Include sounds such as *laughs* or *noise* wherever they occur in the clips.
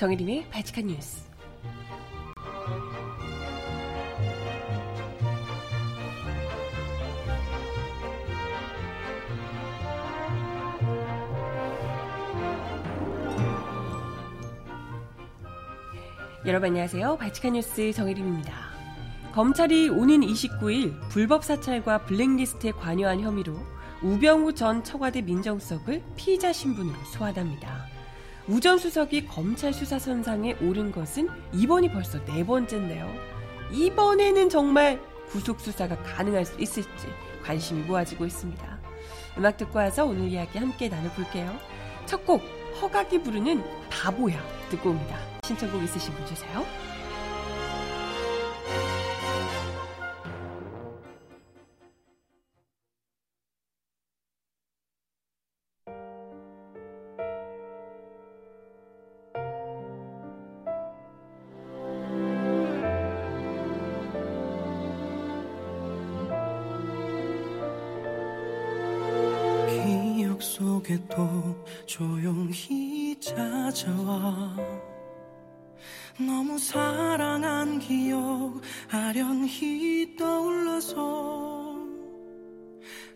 정혜림의 발칙한 뉴스. 여러분 안녕하세요. 발칙한 뉴스 정혜림입니다. 검찰이 오는 29일 불법 사찰과 블랙리스트에 관여한 혐의로 우병우 전 청와대 민정수석을 피의자 신분으로 소환합니다. 우전 수석이 검찰 수사선상에 오른 것은 이번이 벌써 네 번째인데요. 이번에는 정말 구속수사가 가능할 수 있을지 관심이 모아지고 있습니다. 음악 듣고 와서 오늘 이야기 함께 나눠볼게요. 첫 곡, 허각이 부르는 바보야 듣고 옵니다. 신청곡 있으신 분 주세요. 속에 또 조용히 찾아와. 너무 사랑한 기억 아련히 떠올라서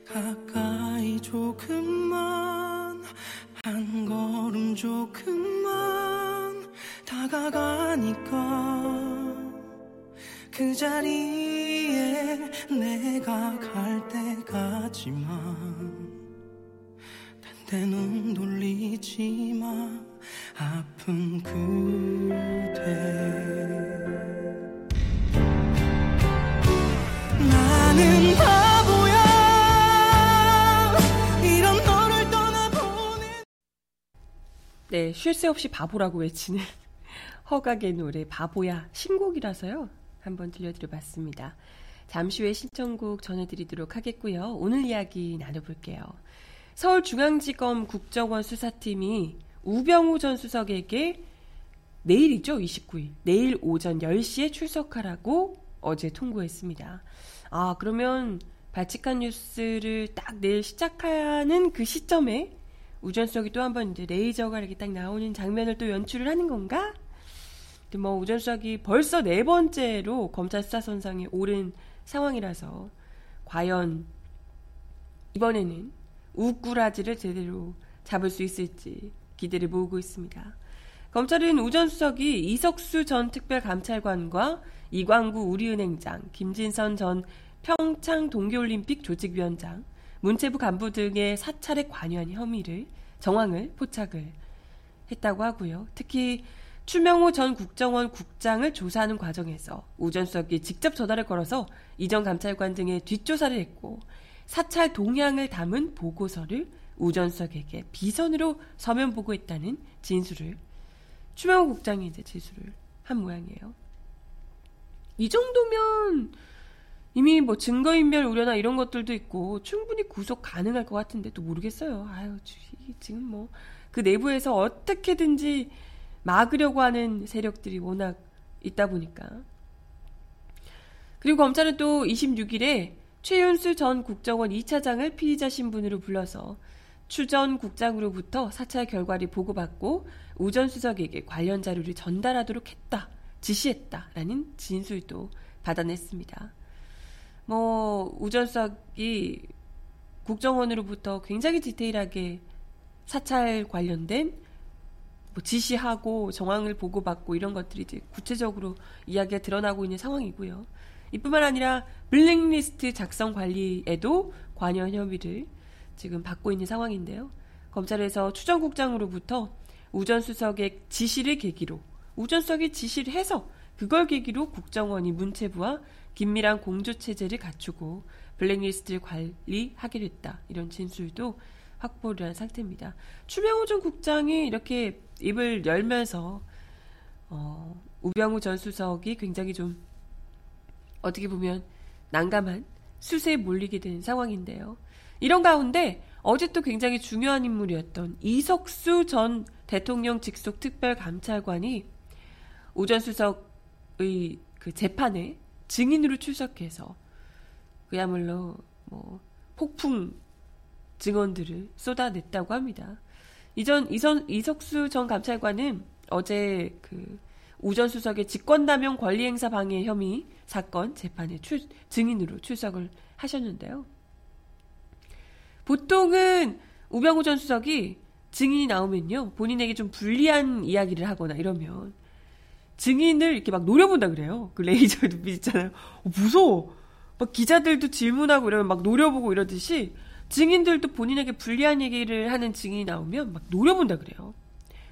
가까이 조금만 한 걸음 조금만 다가가니까 그 자리에 내가 갈 때까지만 딴데 눈 돌리지 마 아픈 그대 나는 바보야 이런 너를 떠나보낸 네, 쉴 새 없이 바보라고 외치는 *laughs* 허각의 노래 바보야 신곡이라서요. 한번 들려드려 봤습니다. 잠시 후에 신청곡 전해드리도록 하겠고요. 오늘 이야기 나눠볼게요. 서울중앙지검 국정원 수사팀이 우병우 전 수석에게 내일이죠, 29일. 내일 오전 10시에 출석하라고 어제 통보했습니다. 아, 그러면 발칙한 뉴스를 딱 내일 시작하는 그 시점에 우전 수석이 또 한 번 이제 레이저가 이렇게 딱 나오는 장면을 또 연출을 하는 건가? 근데 뭐 우전 수석이 벌써 네 번째로 검찰 수사 선상에 오른 상황이라서 과연 이번에는 우꾸라지를 제대로 잡을 수 있을지 기대를 모으고 있습니다. 검찰은 우전 수석이 이석수 전 특별감찰관과 이광구 우리은행장, 김진선 전 평창 동계올림픽 조직위원장, 문체부 간부 등의 사찰에 관여한 혐의를 정황을 포착을 했다고 하고요. 특히 추명호 전 국정원 국장을 조사하는 과정에서 우전 수석이 직접 전화를 걸어서 이전 감찰관 등의 뒷조사를 했고 사찰 동향을 담은 보고서를 우전 수석에게 비선으로 서면 보고했다는 진술을 추명호 국장이 이제 진술을 한 모양이에요. 이 정도면 이미 뭐 증거인멸 우려나 이런 것들도 있고 충분히 구속 가능할 것 같은데 또 모르겠어요. 아유 지금 뭐 그 내부에서 어떻게든지 막으려고 하는 세력들이 워낙 있다 보니까. 그리고 검찰은 또 26일에 최윤수 전 국정원 2차장을 피의자 신분으로 불러서 추 전 국장으로부터 사찰 결과를 보고받고 우 전 수석에게 관련 자료를 전달하도록 했다, 지시했다라는 진술도 받아냈습니다. 뭐 우 전 수석이 국정원으로부터 굉장히 디테일하게 사찰 관련된 뭐 지시하고 정황을 보고받고 이런 것들이 이제 구체적으로 이야기가 드러나고 있는 상황이고요. 이뿐만 아니라 블랙리스트 작성 관리에도 관여 혐의를 지금 받고 있는 상황인데요. 검찰에서 추정국장으로부터 우전 수석의 지시를 계기로 우전 수석이 지시를 해서 그걸 계기로 국정원이 문체부와 긴밀한 공조 체제를 갖추고 블랙리스트를 관리하게 됐다. 이런 진술도 확보를 한 상태입니다. 추명호 전 국장이 이렇게 입을 열면서 어, 우병우 전 수석이 굉장히 좀 어떻게 보면 난감한 수세에 몰리게 된 상황인데요. 이런 가운데 어제 또 굉장히 중요한 인물이었던 이석수 전 대통령 직속 특별감찰관이 우전 수석의 그 재판에 증인으로 출석해서 그야말로 뭐 폭풍 증언들을 쏟아냈다고 합니다. 이전 이선 이석수 전 감찰관은 어제 그 우전 수석의 직권남용 권리행사 방해 혐의 사건 재판에 출, 증인으로 출석을 하셨는데요. 보통은 우병우 전 수석이 증인이 나오면요 본인에게 좀 불리한 이야기를 하거나 이러면 증인을 이렇게 막 노려본다 그래요. 그 레이저 눈빛 *laughs* 있잖아요. 어, 무서워. 막 기자들도 질문하고 이러면 막 노려보고 이러듯이 증인들도 본인에게 불리한 얘기를 하는 증인이 나오면 막 노려본다 그래요.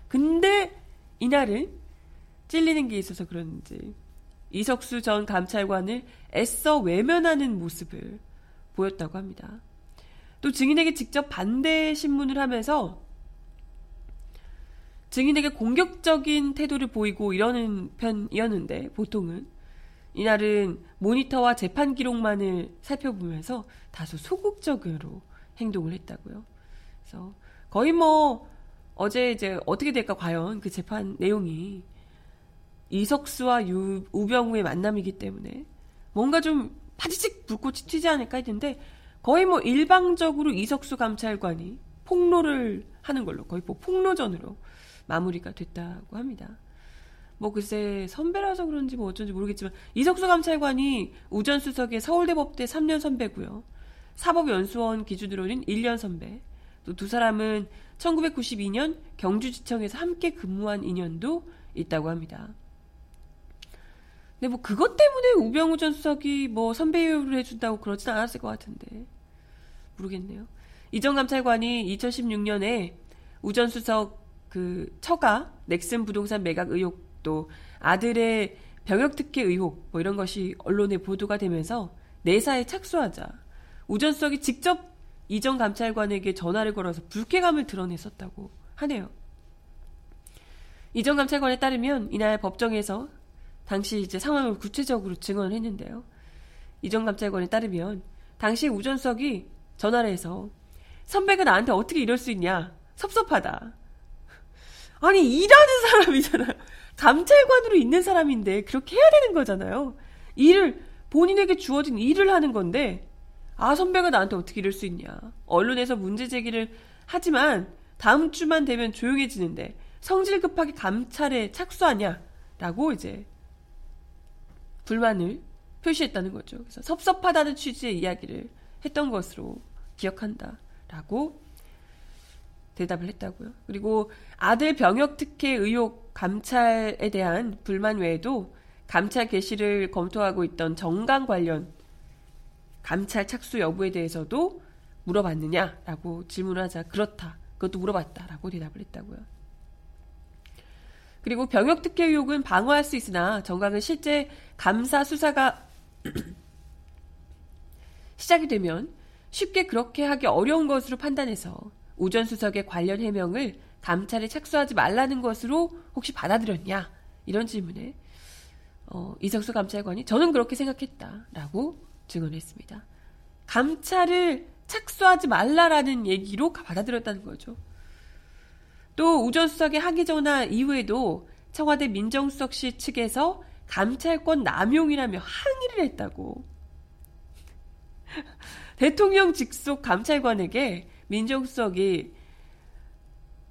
근데 이날은 찔리는 게 있어서 그런지 이석수 전 감찰관을 애써 외면하는 모습을 보였다고 합니다. 또 증인에게 직접 반대 신문을 하면서 증인에게 공격적인 태도를 보이고 이러는 편이었는데 보통은 이날은 모니터와 재판 기록만을 살펴보면서 다소 소극적으로 행동을 했다고요. 그래서 거의 뭐 어제 이제 어떻게 될까 과연 그 재판 내용이 이석수와 유, 우병우의 만남이기 때문에 뭔가 좀 파지직 불꽃이 튀지 않을까 했는데 거의 뭐 일방적으로 이석수 감찰관이 폭로를 하는 걸로 거의 뭐 폭로전으로 마무리가 됐다고 합니다. 뭐 글쎄 선배라서 그런지 뭐 어쩐지 모르겠지만 이석수 감찰관이 우전 수석의 서울대법대 3년 선배고요. 사법연수원 기준으로는 1년 선배. 또 두 사람은 1992년 경주지청에서 함께 근무한 인연도 있다고 합니다. 근데 뭐 그것 때문에 우병우 전 수석이 뭐 선배율을 해준다고 그러진 않았을 것 같은데 모르겠네요. 이전 감찰관이 2016년에 우 전 수석 그 처가 넥슨 부동산 매각 의혹도 아들의 병역 특혜 의혹 뭐 이런 것이 언론에 보도가 되면서 내사에 착수하자 우 전 수석이 직접 이전 감찰관에게 전화를 걸어서 불쾌감을 드러냈었다고 하네요. 이전 감찰관에 따르면 이날 법정에서 당시 이제 상황을 구체적으로 증언을 했는데요. 이전 감찰관에 따르면 당시 우전석이 전화를 해서 선배가 나한테 어떻게 이럴 수 있냐 섭섭하다. 아니 일하는 사람이잖아요. 감찰관으로 있는 사람인데 그렇게 해야 되는 거잖아요. 일을 본인에게 주어진 일을 하는 건데 아 선배가 나한테 어떻게 이럴 수 있냐. 언론에서 문제 제기를 하지만 다음 주만 되면 조용해지는데 성질 급하게 감찰에 착수하냐라고 이제 불만을 표시했다는 거죠. 그래서 섭섭하다는 취지의 이야기를 했던 것으로 기억한다라고 대답을 했다고요. 그리고 아들 병역 특혜 의혹 감찰에 대한 불만 외에도 감찰 개시를 검토하고 있던 정강 관련 감찰 착수 여부에 대해서도 물어봤느냐라고 질문을 하자 그렇다. 그것도 물어봤다라고 대답을 했다고요. 그리고 병역 특혜 의혹은 방어할 수 있으나 정강은 실제 감사 수사가 *clears throat* 시작이 되면 쉽게 그렇게 하기 어려운 것으로 판단해서 우전 수석의 관련 해명을 감찰에 착수하지 말라는 것으로 혹시 받아들였냐 이런 질문에 어, 이석수 감찰관이 저는 그렇게 생각했다라고 증언했습니다. 감찰을 착수하지 말라라는 얘기로 받아들였다는 거죠. 또 우 전 수석의 하기 전화 이후에도 청와대 민정수석실 측에서 감찰권 남용이라며 항의를 했다고. *laughs* 대통령 직속 감찰관에게 민정수석이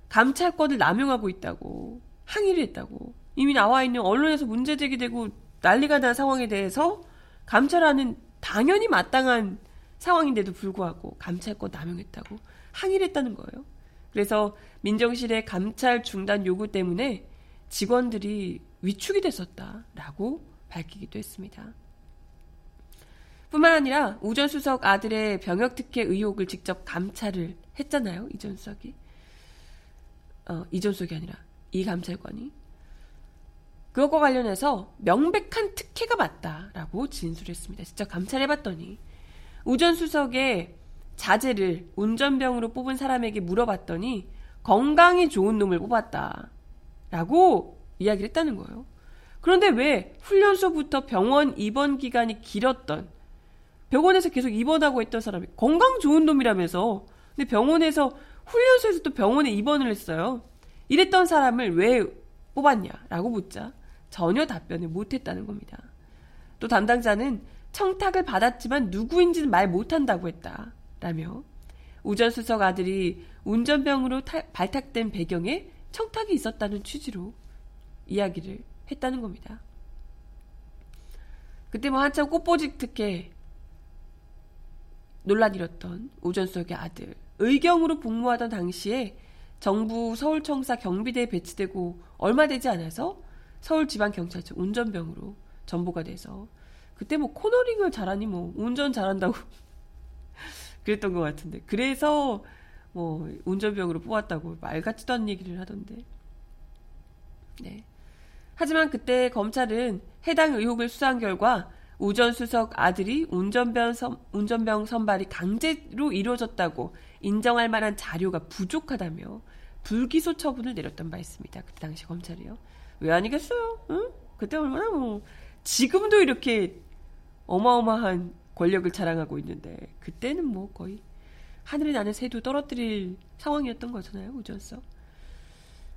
감찰권을 남용하고 있다고 항의를 했다고. 이미 나와 있는 언론에서 문제 제기되고 난리가 난 상황에 대해서 감찰하는 당연히 마땅한 상황인데도 불구하고 감찰권 남용했다고 항의를 했다는 거예요. 그래서 민정실의 감찰 중단 요구 때문에 직원들이 위축이 됐었다라고 밝히기도 했습니다. 뿐만 아니라 우전 수석 아들의 병역 특혜 의혹을 직접 감찰을 했잖아요. 이전 수석이. 어, 이전 수석이 아니라 이 감찰관이. 그것과 관련해서 명백한 특혜가 맞다라고 진술했습니다. 직접 감찰해봤더니 우전 수석의 자제를 운전병으로 뽑은 사람에게 물어봤더니 건강이 좋은 놈을 뽑았다. 라고 이야기를 했다는 거예요. 그런데 왜 훈련소부터 병원 입원 기간이 길었던 병원에서 계속 입원하고 있던 사람이 건강 좋은 놈이라면서 근데 병원에서 훈련소에서 또 병원에 입원을 했어요. 이랬던 사람을 왜 뽑았냐라고 묻자 전혀 답변을 못했다는 겁니다. 또 담당자는 청탁을 받았지만 누구인지는 말 못한다고 했다. 라며 우전수석 아들이 운전병으로 타, 발탁된 배경에 청탁이 있었다는 취지로 이야기를 했다는 겁니다. 그때 뭐 한참 꽃보직 특혜 논란 일었던 우전석의 아들 의경으로 복무하던 당시에 정부 서울청사 경비대에 배치되고 얼마 되지 않아서 서울지방경찰청 운전병으로 전보가 돼서 그때 뭐 코너링을 잘하니 뭐 운전 잘한다고 그랬던 것 같은데 그래서 뭐 운전병으로 뽑았다고 말 같지도 않은 얘기를 하던데 네. 하지만 그때 검찰은 해당 의혹을 수사한 결과 우전수석 아들이 운전병, 선, 운전병 선발이 강제로 이루어졌다고 인정할 만한 자료가 부족하다며 불기소 처분을 내렸던 바 있습니다. 그때 당시 검찰이요. 왜 아니겠어요? 응? 그때 얼마나 뭐 지금도 이렇게 어마어마한 권력을 자랑하고 있는데 그때는 뭐 거의 하늘에 나는 새도 떨어뜨릴 상황이었던 거잖아요. 우전석.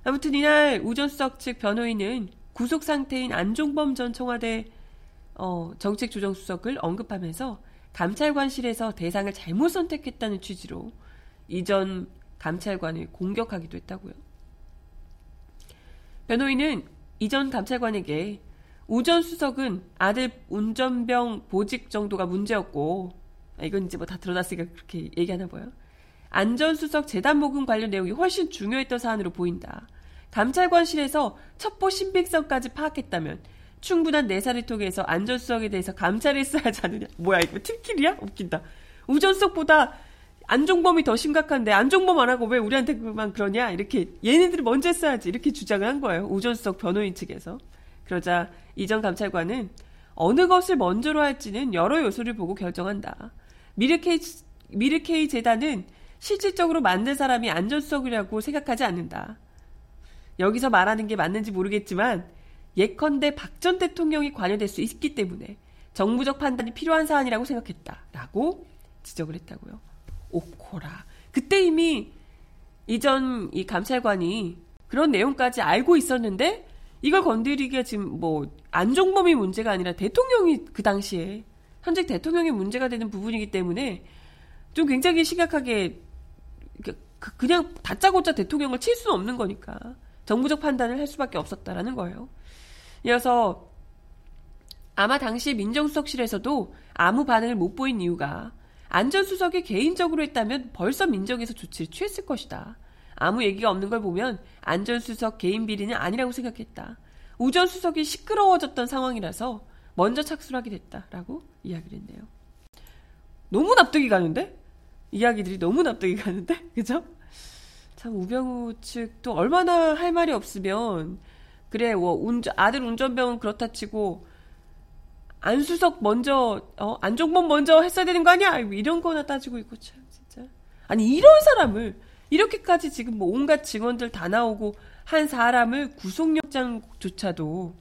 아무튼 이날 우전석 측 변호인은 구속 상태인 안종범 전 청와대 어, 정책조정수석을 언급하면서 감찰관실에서 대상을 잘못 선택했다는 취지로 이전 감찰관을 공격하기도 했다고요. 변호인은 이전 감찰관에게 우전 수석은 아들 운전병 보직 정도가 문제였고 아, 이건 이제 뭐 다 드러났으니까 그렇게 얘기하나 봐요. 안전수석 재단 모금 관련 내용이 훨씬 중요했던 사안으로 보인다. 감찰관실에서 첩보 신빙성까지 파악했다면 충분한 내사를 통해서 안전수석에 대해서 감찰을 했어야 하지 않느냐. 뭐야 이거 팀킬이야? 웃긴다. 우전수석보다 안종범이 더 심각한데 안종범 안 하고 왜 우리한테만 그러냐 이렇게 얘네들이 먼저 했어야지 이렇게 주장을 한 거예요 우전수석 변호인 측에서 그러자 이전 감찰관은 어느 것을 먼저로 할지는 여러 요소를 보고 결정한다 미르케이 미르케이 재단은 실질적으로 만든 사람이 안전수석이라고 생각하지 않는다 여기서 말하는 게 맞는지 모르겠지만 예컨대 박 전 대통령이 관여될 수 있기 때문에 정부적 판단이 필요한 사안이라고 생각했다 라고 지적을 했다고요. 오코라. 그때 이미 이전 이 감찰관이 그런 내용까지 알고 있었는데 이걸 건드리기가 지금 뭐 안종범이 문제가 아니라 대통령이 그 당시에 현직 대통령이 문제가 되는 부분이기 때문에 좀 굉장히 심각하게 그, 그냥 다짜고짜 대통령을 칠 수는 없는 거니까 정부적 판단을 할 수밖에 없었다라는 거예요. 이어서 아마 당시 민정수석실에서도 아무 반응을 못 보인 이유가 안전수석이 개인적으로 했다면 벌써 민정에서 조치를 취했을 것이다. 아무 얘기가 없는 걸 보면 안전수석 개인 비리는 아니라고 생각했다. 우전수석이 시끄러워졌던 상황이라서 먼저 착수를 하게 됐다라고 이야기를 했네요. 너무 납득이 가는데? 이야기들이 너무 납득이 가는데? *laughs* 그죠? 참 우병우 측도 얼마나 할 말이 없으면 그래 뭐 운전, 아들 운전병은 그렇다 치고 안수석 먼저 어 안종범 먼저 했어야 되는 거 아니야? 이런 거나 따지고 있고 참 진짜 아니 이런 사람을 이렇게까지 지금 뭐 온갖 증언들 다 나오고 한 사람을 구속영장조차도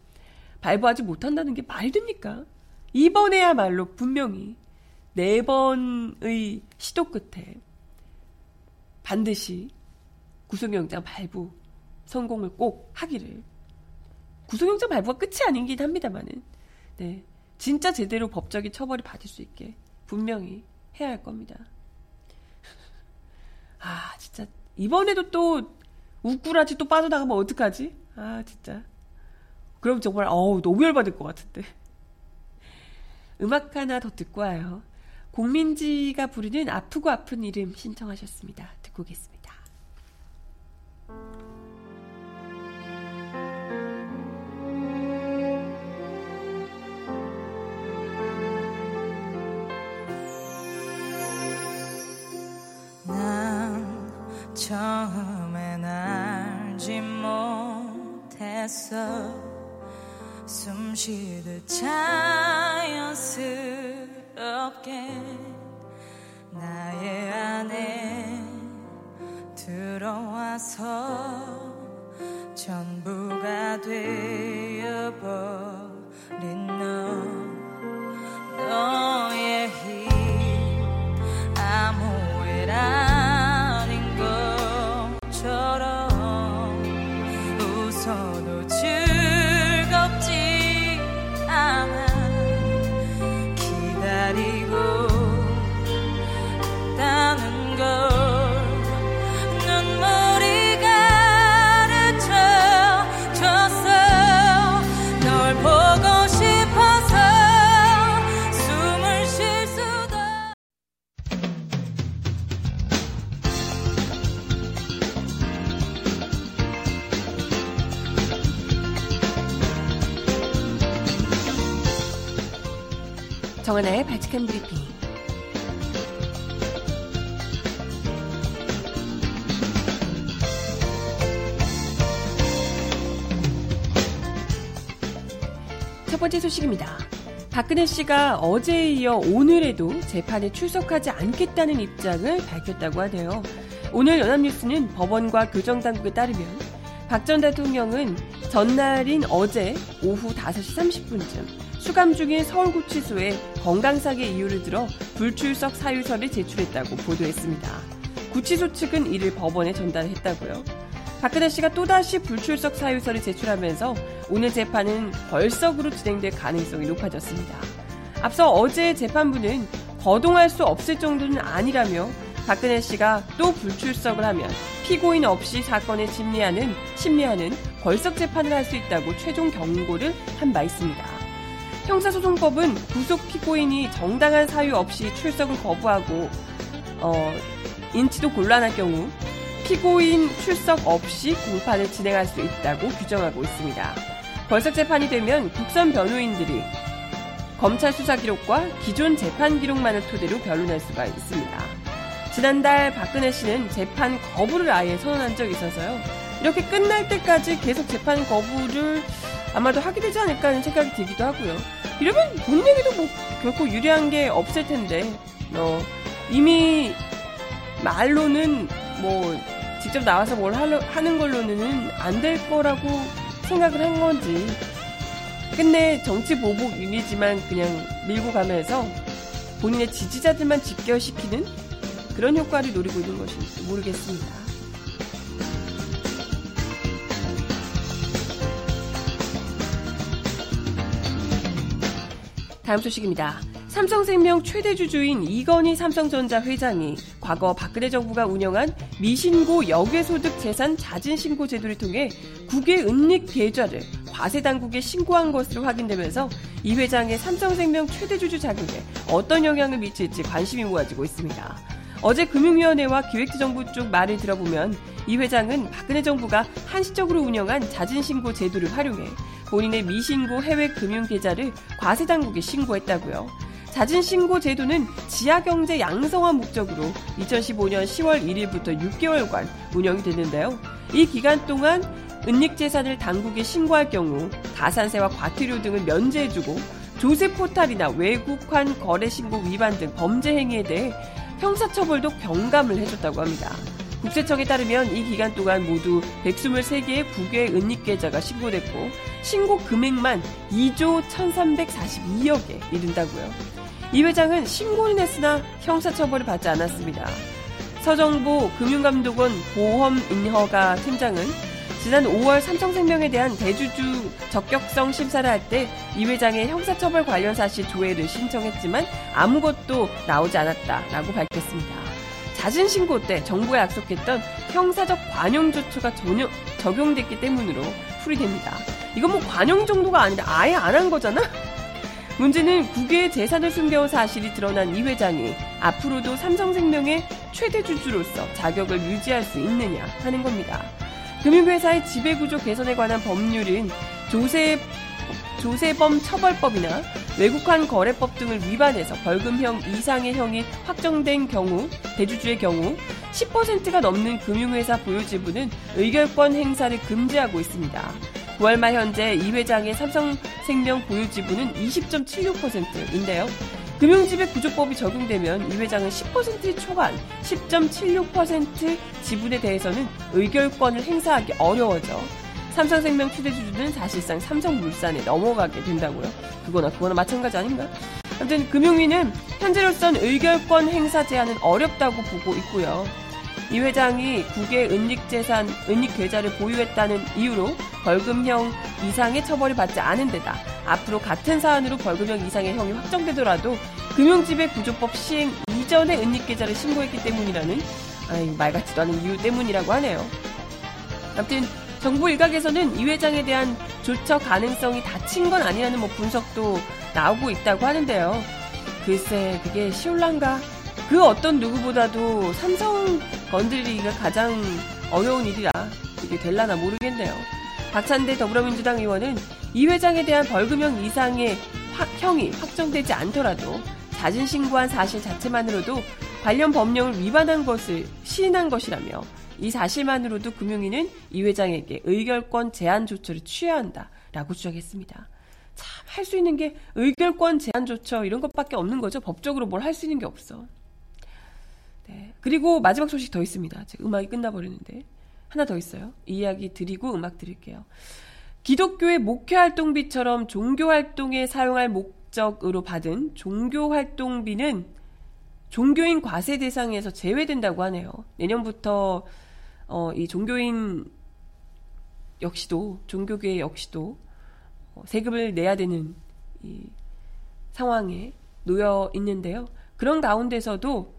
발부하지 못한다는 게 말이 됩니까? 이번에야말로 분명히 네 번의 시도 끝에 반드시 구속영장 발부 성공을 꼭 하기를 구속영장 발부가 끝이 아닌긴 합니다만은 네 진짜 제대로 법적인 처벌이 받을 수 있게 분명히 해야 할 겁니다. 아, 진짜 이번에도 또 우꾸라지 또 빠져나가면 어떡하지? 아, 진짜. 그럼 정말 어우, 너무 열받을 것 같은데. 음악 하나 더 듣고 와요. 공민지가 부르는 아프고 아픈 이름 신청하셨습니다. 듣고 오겠습니다. 못했어 숨 쉬듯 자연스럽게 나의 안에 들어와서 전부가 되어버린 너 브리핑. 첫 번째 소식입니다. 박근혜 씨가 어제에 이어 오늘에도 재판에 출석하지 않겠다는 입장을 밝혔다고 하네요. 오늘 연합뉴스는 법원과 교정당국에 따르면 박 전 대통령은 전날인 어제 오후 5시 30분쯤 수감 중인 서울구치소에 건강상의 이유를 들어 불출석 사유서를 제출했다고 보도했습니다. 구치소 측은 이를 법원에 전달했다고요. 박근혜 씨가 또다시 불출석 사유서를 제출하면서 오늘 재판은 벌석으로 진행될 가능성이 높아졌습니다. 앞서 어제 재판부는 거동할 수 없을 정도는 아니라며 박근혜 씨가 또 불출석을 하면 피고인 없이 사건을 심리하는 심리하는 벌석 재판을 할 수 있다고 최종 경고를 한 바 있습니다. 형사소송법은 구속 피고인이 정당한 사유 없이 출석을 거부하고 어, 인치도 곤란할 경우 피고인 출석 없이 공판을 진행할 수 있다고 규정하고 있습니다. 벌석 재판이 되면 국선 변호인들이 검찰 수사 기록과 기존 재판 기록만을 토대로 변론할 수가 있습니다. 지난달 박근혜 씨는 재판 거부를 아예 선언한 적이 있어서요. 이렇게 끝날 때까지 계속 재판 거부를 아마도 하게 되지 않을까 하는 생각이 들기도 하고요. 이러면 본인에게도 뭐 결코 유리한 게 없을 텐데, 어, 이미 말로는 뭐 직접 나와서 뭘 하려, 하는 걸로는 안 될 거라고 생각을 한 건지 끝내 정치 보복 이미지만 그냥 밀고 가면서 본인의 지지자들만 직결시키는 그런 효과를 노리고 있는 것인지 모르겠습니다. 다음 소식입니다. 삼성생명 최대 주주인 이건희 삼성전자 회장이 과거 박근혜 정부가 운영한 미신고 역외소득 재산 자진 신고 제도를 통해 국외 은닉 계좌를 과세 당국에 신고한 것으로 확인되면서 이 회장의 삼성생명 최대 주주 자격에 어떤 영향을 미칠지 관심이 모아지고 있습니다. 어제 금융위원회와 기획재정부 쪽 말을 들어보면 이 회장은 박근혜 정부가 한시적으로 운영한 자진신고 제도를 활용해 본인의 미신고 해외 금융 계좌를 과세 당국에 신고했다고요. 자진신고 제도는 지하경제 양성화 목적으로 2015년 10월 1일부터 6개월간 운영이 됐는데요. 이 기간 동안 은닉재산을 당국에 신고할 경우 가산세와 과태료 등을 면제해주고 조세 포탈이나 외국환 거래 신고 위반 등 범죄 행위에 대해 형사처벌도 경감을 해줬다고 합니다. 국세청에 따르면 이 기간 동안 모두 123개의 국외 은닉계좌가 신고됐고 신고 금액만 2조 1342억에 이른다고요. 이 회장은 신고는 했으나 형사처벌을 받지 않았습니다. 서정보 금융감독원 보험인허가 팀장은 지난 5월 삼성생명에 대한 대주주 적격성 심사를 할 때 이 회장의 형사처벌 관련 사실 조회를 신청했지만 아무것도 나오지 않았다라고 밝혔습니다. 자진 신고 때 정부가 약속했던 형사적 관용 조처가 전혀 적용됐기 때문으로 풀이됩니다. 이건 뭐 관용 정도가 아니라 아예 안 한 거잖아? 문제는 국외의 재산을 숨겨온 사실이 드러난 이 회장이 앞으로도 삼성생명의 최대 주주로서 자격을 유지할 수 있느냐 하는 겁니다. 금융회사의 지배구조 개선에 관한 법률은 조세, 조세범 처벌법이나 외국환 거래법 등을 위반해서 벌금형 이상의 형이 확정된 경우, 대주주의 경우 10%가 넘는 금융회사 보유지분은 의결권 행사를 금지하고 있습니다. 9월 말 현재 이 회장의 삼성생명 보유지분은 20.76%인데요. 금융지배 구조법이 적용되면 이 회장은 10% 초반 10.76% 지분에 대해서는 의결권을 행사하기 어려워져 삼성생명 최대주주는 사실상 삼성물산에 넘어가게 된다고요. 그거나 그거나 마찬가지 아닌가? 아무튼 금융위는 현재로선 의결권 행사 제한은 어렵다고 보고 있고요. 이 회장이 국외 은닉재산, 은닉계좌를 보유했다는 이유로 벌금형 이상의 처벌을 받지 않은 데다 앞으로 같은 사안으로 벌금형 이상의 형이 확정되더라도 금융지배 구조법 시행 이전에 은닉계좌를 신고했기 때문이라는 아이, 말 같지도 않은 이유 때문이라고 하네요. 아무튼 정부 일각에서는 이 회장에 대한 조처 가능성이 닫힌 건 아니라는 뭐 분석도 나오고 있다고 하는데요. 글쎄 그게 쉬울란가? 그 어떤 누구보다도 삼성 건드리기가 가장 어려운 일이라 이게 될라나 모르겠네요. 박찬대 더불어민주당 의원은 이 회장에 대한 벌금형 이상의 형이 확정되지 않더라도 자진 신고한 사실 자체만으로도 관련 법령을 위반한 것을 시인한 것이라며 이 사실만으로도 금융위는 이 회장에게 의결권 제한 조처를 취해야 한다라고 주장했습니다. 참 할 수 있는 게 의결권 제한 조처 이런 것밖에 없는 거죠. 법적으로 뭘 할 수 있는 게 없어. 네. 그리고 마지막 소식 더 있습니다. 지금 음악이 끝나버리는데 하나 더 있어요. 이 이야기 드리고 음악 드릴게요. 기독교의 목회 활동비처럼 종교 활동에 사용할 목적으로 받은 종교 활동비는 종교인 과세 대상에서 제외된다고 하네요. 내년부터 어, 이 종교인 역시도 종교계 역시도 어, 세금을 내야 되는 이 상황에 놓여 있는데요. 그런 가운데서도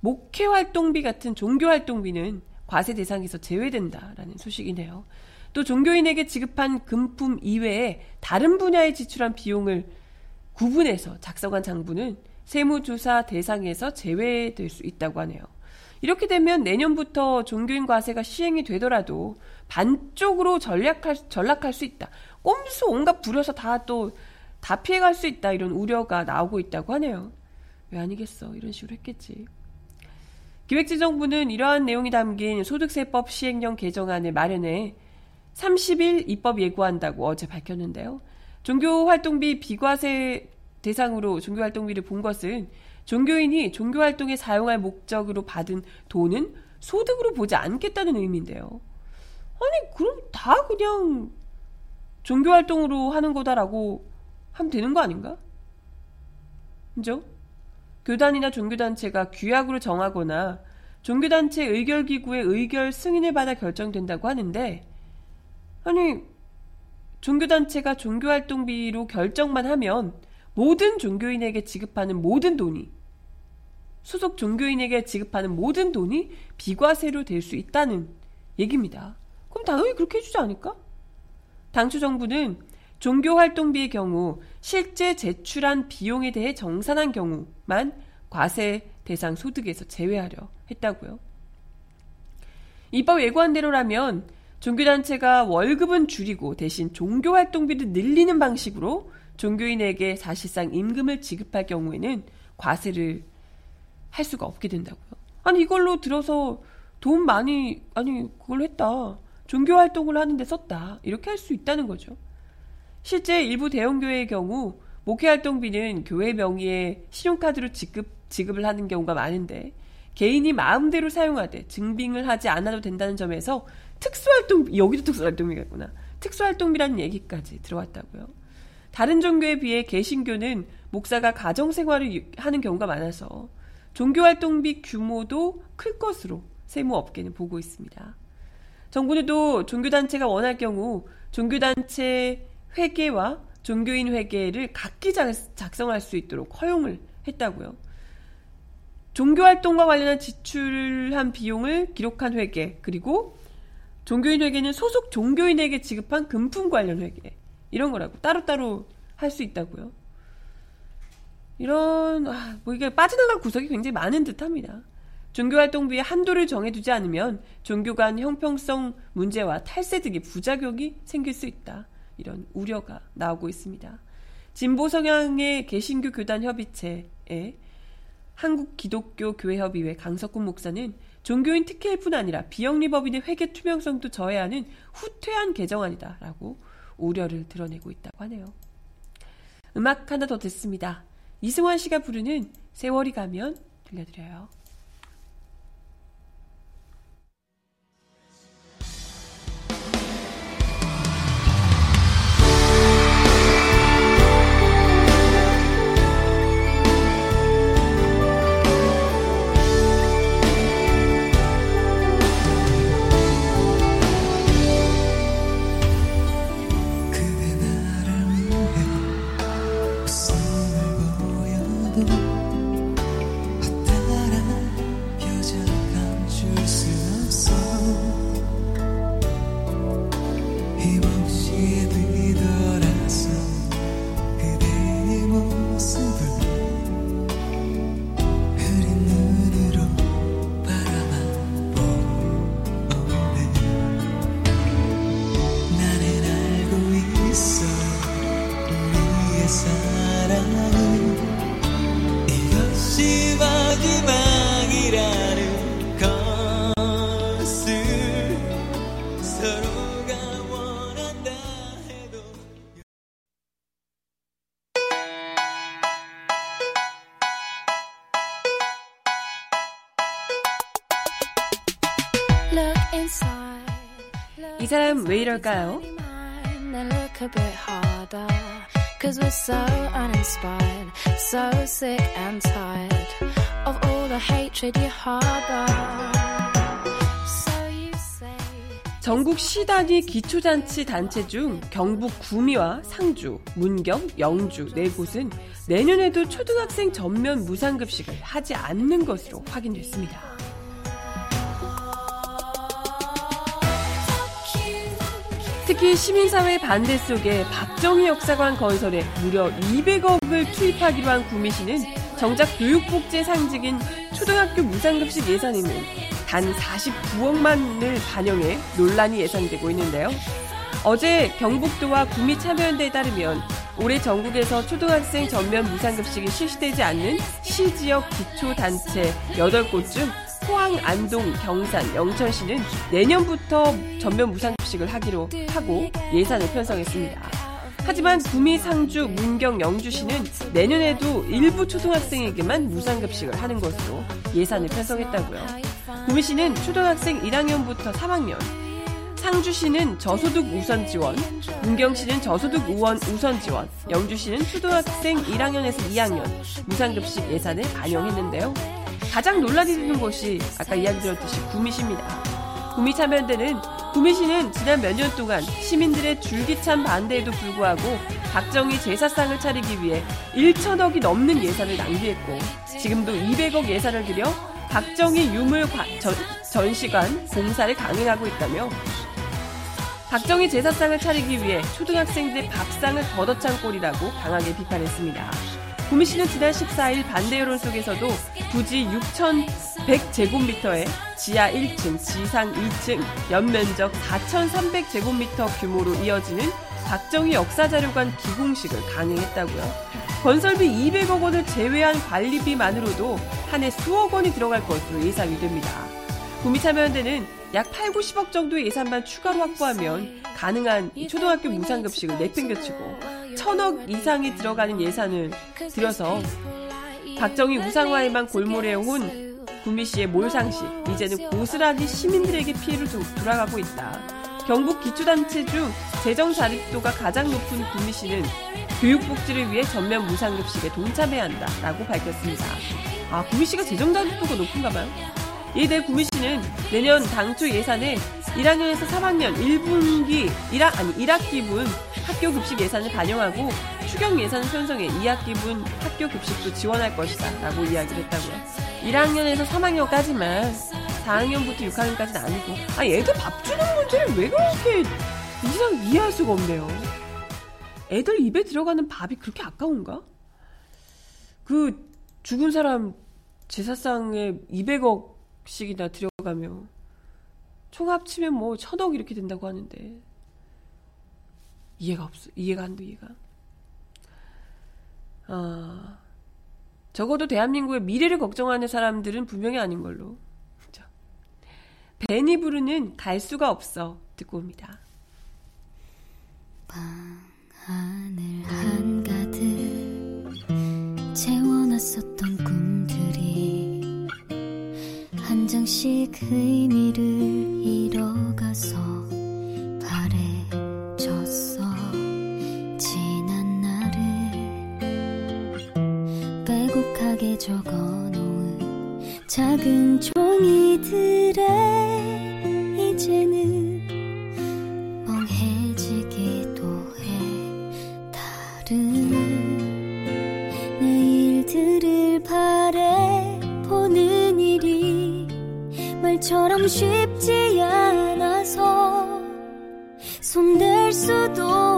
목회 활동비 같은 종교 활동비는 과세 대상에서 제외된다라는 소식이네요. 또 종교인에게 지급한 금품 이외에 다른 분야에 지출한 비용을 구분해서 작성한 장부는 세무조사 대상에서 제외될 수 있다고 하네요. 이렇게 되면 내년부터 종교인 과세가 시행이 되더라도 반쪽으로 전략할, 전락할 수 있다. 꼼수 온갖 부려서 다 또, 다 피해갈 수 있다. 이런 우려가 나오고 있다고 하네요. 왜 아니겠어. 이런 식으로 했겠지. 기획재정부는 이러한 내용이 담긴 소득세법 시행령 개정안을 마련해 30일 입법 예고한다고 어제 밝혔는데요. 종교활동비 비과세 대상으로 종교활동비를 본 것은 종교인이 종교활동에 사용할 목적으로 받은 돈은 소득으로 보지 않겠다는 의미인데요. 아니, 그럼 다 그냥 종교활동으로 하는 거다라고 하면 되는 거 아닌가? 그죠? 교단이나 종교단체가 규약으로 정하거나 종교단체 의결기구의 의결 승인을 받아 결정된다고 하는데, 아니, 종교단체가 종교활동비로 결정만 하면 모든 종교인에게 지급하는 모든 돈이 소속 종교인에게 지급하는 모든 돈이 비과세로 될 수 있다는 얘기입니다. 그럼 당연히 그렇게 해주지 않을까? 당초 정부는 종교활동비의 경우 실제 제출한 비용에 대해 정산한 경우만 과세 대상 소득에서 제외하려 했다고요. 입법 예고한대로라면 종교단체가 월급은 줄이고 대신 종교활동비를 늘리는 방식으로 종교인에게 사실상 임금을 지급할 경우에는 과세를 할 수가 없게 된다고요. 아니 이걸로 들어서 돈 많이 아니 그걸 했다. 종교 활동을 하는데 썼다. 이렇게 할 수 있다는 거죠. 실제 일부 대형교회의 경우 목회 활동비는 교회 명의의 신용카드로 지급 지급을 하는 경우가 많은데 개인이 마음대로 사용하되 증빙을 하지 않아도 된다는 점에서 특수활동 여기도 특수활동비가 있구나. 특수활동비라는 얘기까지 들어왔다고요. 다른 종교에 비해 개신교는 목사가 가정생활을 하는 경우가 많아서 종교활동비 규모도 클 것으로 세무업계는 보고 있습니다. 정부는 또 종교단체가 원할 경우 종교단체 회계와 종교인 회계를 각기 작성할 수 있도록 허용을 했다고요. 종교활동과 관련한 지출한 비용을 기록한 회계, 그리고 종교인 회계는 소속 종교인에게 지급한 금품 관련 회계, 이런 거라고 따로따로 할 수 있다고요. 이런 아, 뭐 이게 빠져나갈 구석이 굉장히 많은 듯합니다. 종교활동비의 한도를 정해두지 않으면 종교 간 형평성 문제와 탈세 등의 부작용이 생길 수 있다. 이런 우려가 나오고 있습니다. 진보 성향의 개신교 교단 협의체에 한국 기독교 교회협의회 강석군 목사는 종교인 특혜뿐 아니라 비영리법인의 회계 투명성도 저해하는 후퇴한 개정안이다라고 우려를 드러내고 있다고 하네요. 음악 하나 더 듣습니다. 이승환 씨가 부르는 세월이 가면 들려드려요. 사람 왜 이럴까요? Cause we're so uninspired, so sick and tired of all the hatred you harbor. 전국 시단위 기초잔치 단체 중 경북 구미와 상주, 문경, 영주 네 곳은 내년에도 초등학생 전면 무상급식을 하지 않는 것으로 확인됐습니다. 특히 시민사회 반대 속에 박정희 역사관 건설에 무려 200억을 투입하기로 한 구미시는 정작 교육복제 상징인 초등학교 무상급식 예산에는 단 49억만을 반영해 논란이 예상되고 있는데요. 어제 경북도와 구미 참여연대에 따르면 올해 전국에서 초등학생 전면 무상급식이 실시되지 않는 시지역 기초단체 8곳 중 포항, 안동, 경산, 영천시는 내년부터 전면 무상급식을 하기로 하고 예산을 편성했습니다. 하지만 구미, 상주, 문경, 영주시는 내년에도 일부 초등학생에게만 무상급식을 하는 것으로 예산을 편성했다고요. 구미시는 초등학생 1학년부터 3학년, 상주시는 저소득 우선 지원, 문경시는 저소득 우원 우선 지원, 영주시는 초등학생 1학년에서 2학년 무상급식 예산을 반영했는데요. 가장 논란이 되는 곳이 아까 이야기 드렸듯이 구미시입니다. 구미 참여연대는 구미시는 지난 몇 년 동안 시민들의 줄기찬 반대에도 불구하고 박정희 제사상을 차리기 위해 1천억이 넘는 예산을 낭비했고 지금도 200억 예산을 들여 박정희 유물 전, 전시관 공사를 강행하고 있다며 박정희 제사상을 차리기 위해 초등학생들의 밥상을 걷어찬 꼴이라고 강하게 비판했습니다. 구미시는 지난 14일 반대 여론 속에서도 부지 6,100제곱미터에 지하 1층, 지상 2층, 연면적 4,300제곱미터 규모로 이어지는 박정희 역사자료관 기공식을 강행했다고요. 건설비 200억 원을 제외한 관리비만으로도 한 해 수억 원이 들어갈 것으로 예상이 됩니다. 구미참여연대는 약 8, 90억 정도의 예산만 추가로 확보하면 가능한 초등학교 무상급식을 내팽겨치고 천억 이상이 들어가는 예산을 들여서 박정희 우상화에만 골몰해온 구미 씨의 몰상식 이제는 고스란히 시민들에게 피해를 돌아가고 있다. 경북 기초단체 중 재정 자립도가 가장 높은 구미 씨는 교육복지를 위해 전면 무상급식에 동참해야 한다라고 밝혔습니다. 아, 구미 씨가 재정 자립도가 높은가 봐요. 이에 구미 씨는 내년 당초 예산에 1학년에서 3학년 1분기 1학 아니 1학기분 학교 급식 예산을 반영하고 추경 예산을 편성해 2학기분 학교 급식도 지원할 것이다라고 이야기를 했다고요. 1학년에서 3학년까지만 4학년부터 6학년까지는 아니고 아 애들 밥 주는 문제를 왜 그렇게 이상 이해할 수가 없네요. 애들 입에 들어가는 밥이 그렇게 아까운가? 그 죽은 사람 제사상에 200억 씩이나 들어가며 총 합치면 뭐 천억 이렇게 된다고 하는데 이해가 없어. 이해가 안 돼, 이해가. 아, 적어도 대한민국의 미래를 걱정하는 사람들은 분명히 아닌 걸로. 그죠? 벤이 부르는 갈 수가 없어. 듣고 옵니다. 방 하늘 한가득 채워놨었던 한 장씩 의미를 잃어가서 바래졌어. 지난 날을 빼곡하게 적어놓은 작은 종이들에 이제는 쉽지 않아서. 손댈 수도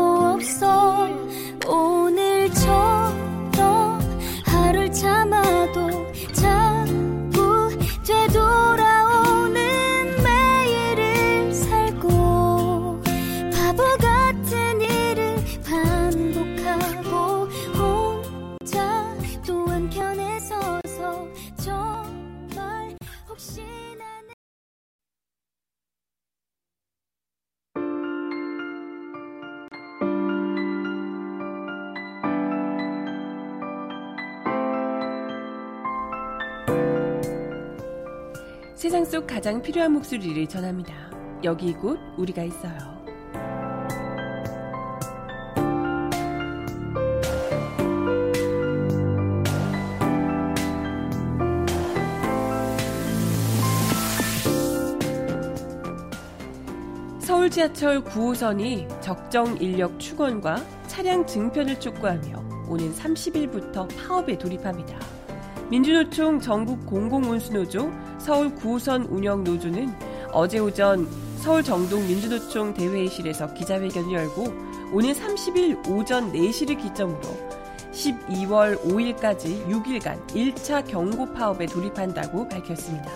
가장 필요한 목소리를 전합니다. 여기 곧 우리가 있어요. 서울 지하철 9호선이 적정 인력 축원과 차량 증편을 촉구하며 오는 30일부터 파업에 돌입합니다. 민주노총 전국 공공운수노조 서울 9호선 운영 노조는 어제 오전 서울 정동 민주노총 대회의실에서 기자회견을 열고 오는 30일 오전 4시를 기점으로 12월 5일까지 6일간 1차 경고 파업에 돌입한다고 밝혔습니다.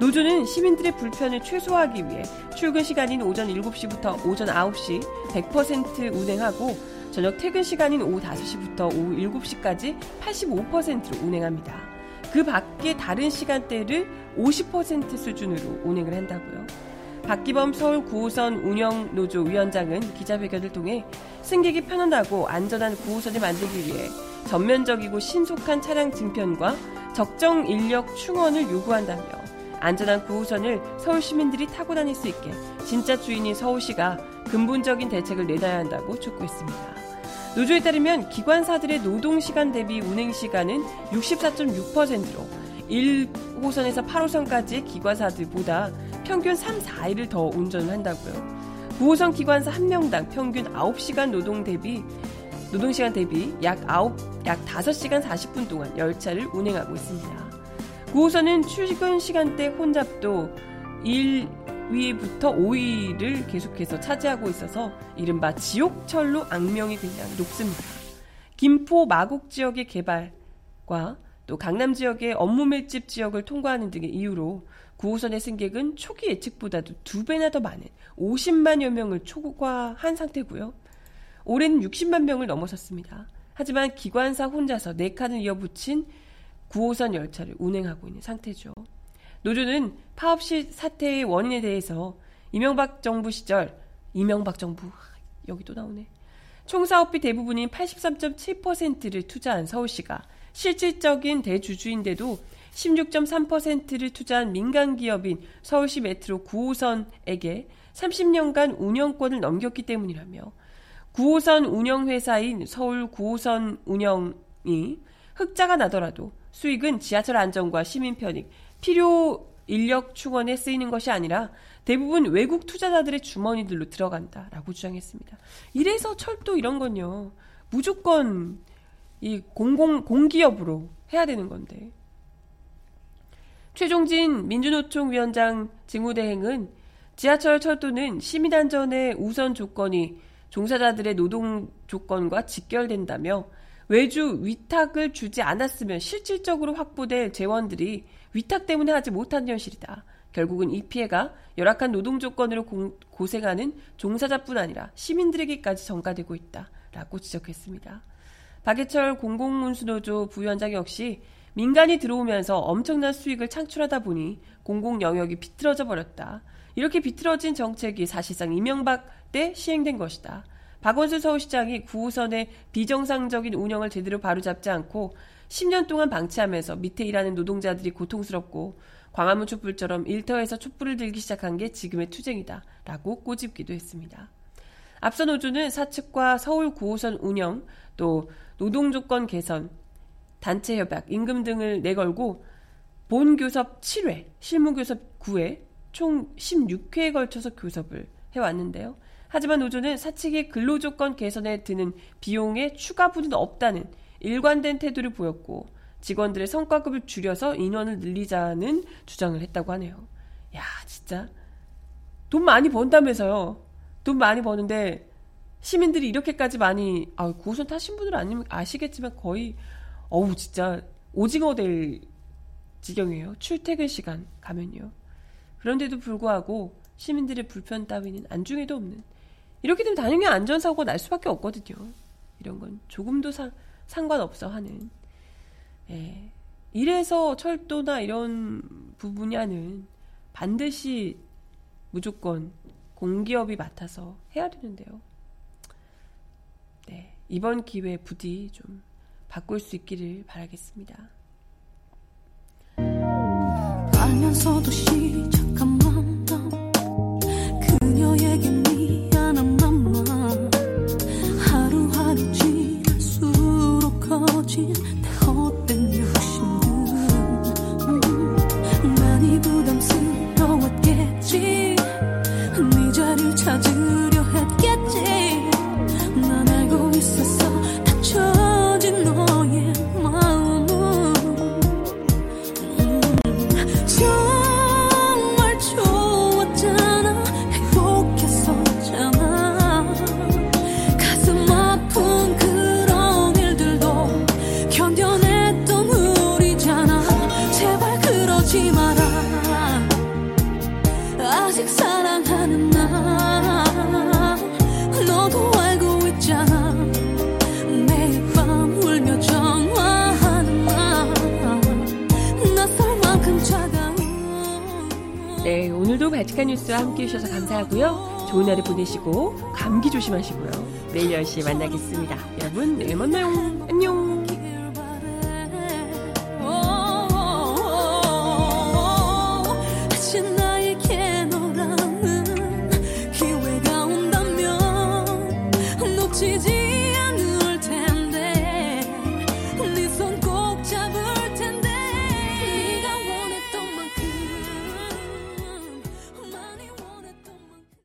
노조는 시민들의 불편을 최소화하기 위해 출근 시간인 오전 7시부터 오전 9시 100% 운행하고 저녁 퇴근 시간인 오후 5시부터 오후 7시까지 85%로 운행합니다. 그 밖에 다른 시간대를 50% 수준으로 운행을 한다고요. 박기범 서울 9호선 운영노조 위원장은 기자회견을 통해 승객이 편안하고 안전한 9호선을 만들기 위해 전면적이고 신속한 차량 증편과 적정 인력 충원을 요구한다며 안전한 9호선을 서울 시민들이 타고 다닐 수 있게 진짜 주인인 서울시가 근본적인 대책을 내놔야 한다고 촉구했습니다. 노조에 따르면 기관사들의 노동시간 대비 운행시간은 64.6%로 1호선에서 8호선까지 기관사들보다 평균 3, 4일을 더 운전을 한다고요. 9호선 기관사 1명당 평균 9시간 노동 대비 노동시간 대비 약 9, 약 5시간 40분 동안 열차를 운행하고 있습니다. 9호선은 출근 시간대 혼잡도 1 위부터 5위를 계속해서 차지하고 있어서 이른바 지옥철로 악명이 굉장히 높습니다. 김포 마곡 지역의 개발과 또 강남 지역의 업무 밀집 지역을 통과하는 등의 이유로 9호선의 승객은 초기 예측보다도 두 배나 더 많은 50만여 명을 초과한 상태고요. 올해는 60만 명을 넘어섰습니다. 하지만 기관사 혼자서 4칸을 이어붙인 9호선 열차를 운행하고 있는 상태죠. 노조는 파업 시 사태의 원인에 대해서 이명박 정부 시절 이명박 정부 여기 또 나오네. 총 사업비 대부분인 83.7%를 투자한 서울시가 실질적인 대주주인데도 16.3%를 투자한 민간 기업인 서울시 메트로 9호선에게 30년간 운영권을 넘겼기 때문이라며 9호선 운영회사인 서울 9호선 운영이 흑자가 나더라도 수익은 지하철 안전과 시민 편익, 필요 인력 충원에 쓰이는 것이 아니라 대부분 외국 투자자들의 주머니들로 들어간다라고 주장했습니다. 이래서 철도 이런 건요. 무조건 이 공공 공기업으로 해야 되는 건데. 최종진 민주노총 위원장 직무대행은 지하철 철도는 시민 안전의 우선 조건이 종사자들의 노동 조건과 직결된다며 외주 위탁을 주지 않았으면 실질적으로 확보될 재원들이 위탁 때문에 하지 못한 현실이다. 결국은 이 피해가 열악한 노동 조건으로 고, 고생하는 종사자뿐 아니라 시민들에게까지 전가되고 있다. 라고 지적했습니다. 박예철 공공운수노조 부위원장 역시 민간이 들어오면서 엄청난 수익을 창출하다 보니 공공 영역이 비틀어져 버렸다. 이렇게 비틀어진 정책이 사실상 이명박 때 시행된 것이다. 박원순 서울시장이 9호선의 비정상적인 운영을 제대로 바로잡지 않고 10년 동안 방치하면서 밑에 일하는 노동자들이 고통스럽고 광화문 촛불처럼 일터에서 촛불을 들기 시작한 게 지금의 투쟁이다. 라고 꼬집기도 했습니다. 앞서 노조는 사측과 서울 9호선 운영, 또 노동조건 개선, 단체 협약, 임금 등을 내걸고 본 교섭 7회, 실무 교섭 9회, 총 16회에 걸쳐서 교섭을 해왔는데요. 하지만 노조는 사측의 근로조건 개선에 드는 비용에 추가분은 없다는 일관된 태도를 보였고 직원들의 성과급을 줄여서 인원을 늘리자는 주장을 했다고 하네요. 야, 진짜 돈 많이 번다면서요. 돈 많이 버는데 시민들이 이렇게까지 많이 아, 고선 타신 분들 아니면 아시겠지만 거의 어우 진짜 오징어 될 지경이에요. 출퇴근 시간 가면요. 그런데도 불구하고 시민들의 불편 따위는 안중에도 없는 이렇게 되면 당연히 안전사고가 날 수밖에 없거든요. 이런 건 조금도 상, 상관없어 하는. 예. 이래서 철도나 이런 부분야는 반드시 무조건 공기업이 맡아서 해야 되는데요. 네. 이번 기회에 부디 좀 바꿀 수 있기를 바라겠습니다. 알면서도 시작한 만남 watching. 바티칸 뉴스와 함께 해주셔서 감사하고요. 좋은 하루 보내시고 감기 조심하시고요. 내일 10시에 만나겠습니다. 여러분 내일 만나요.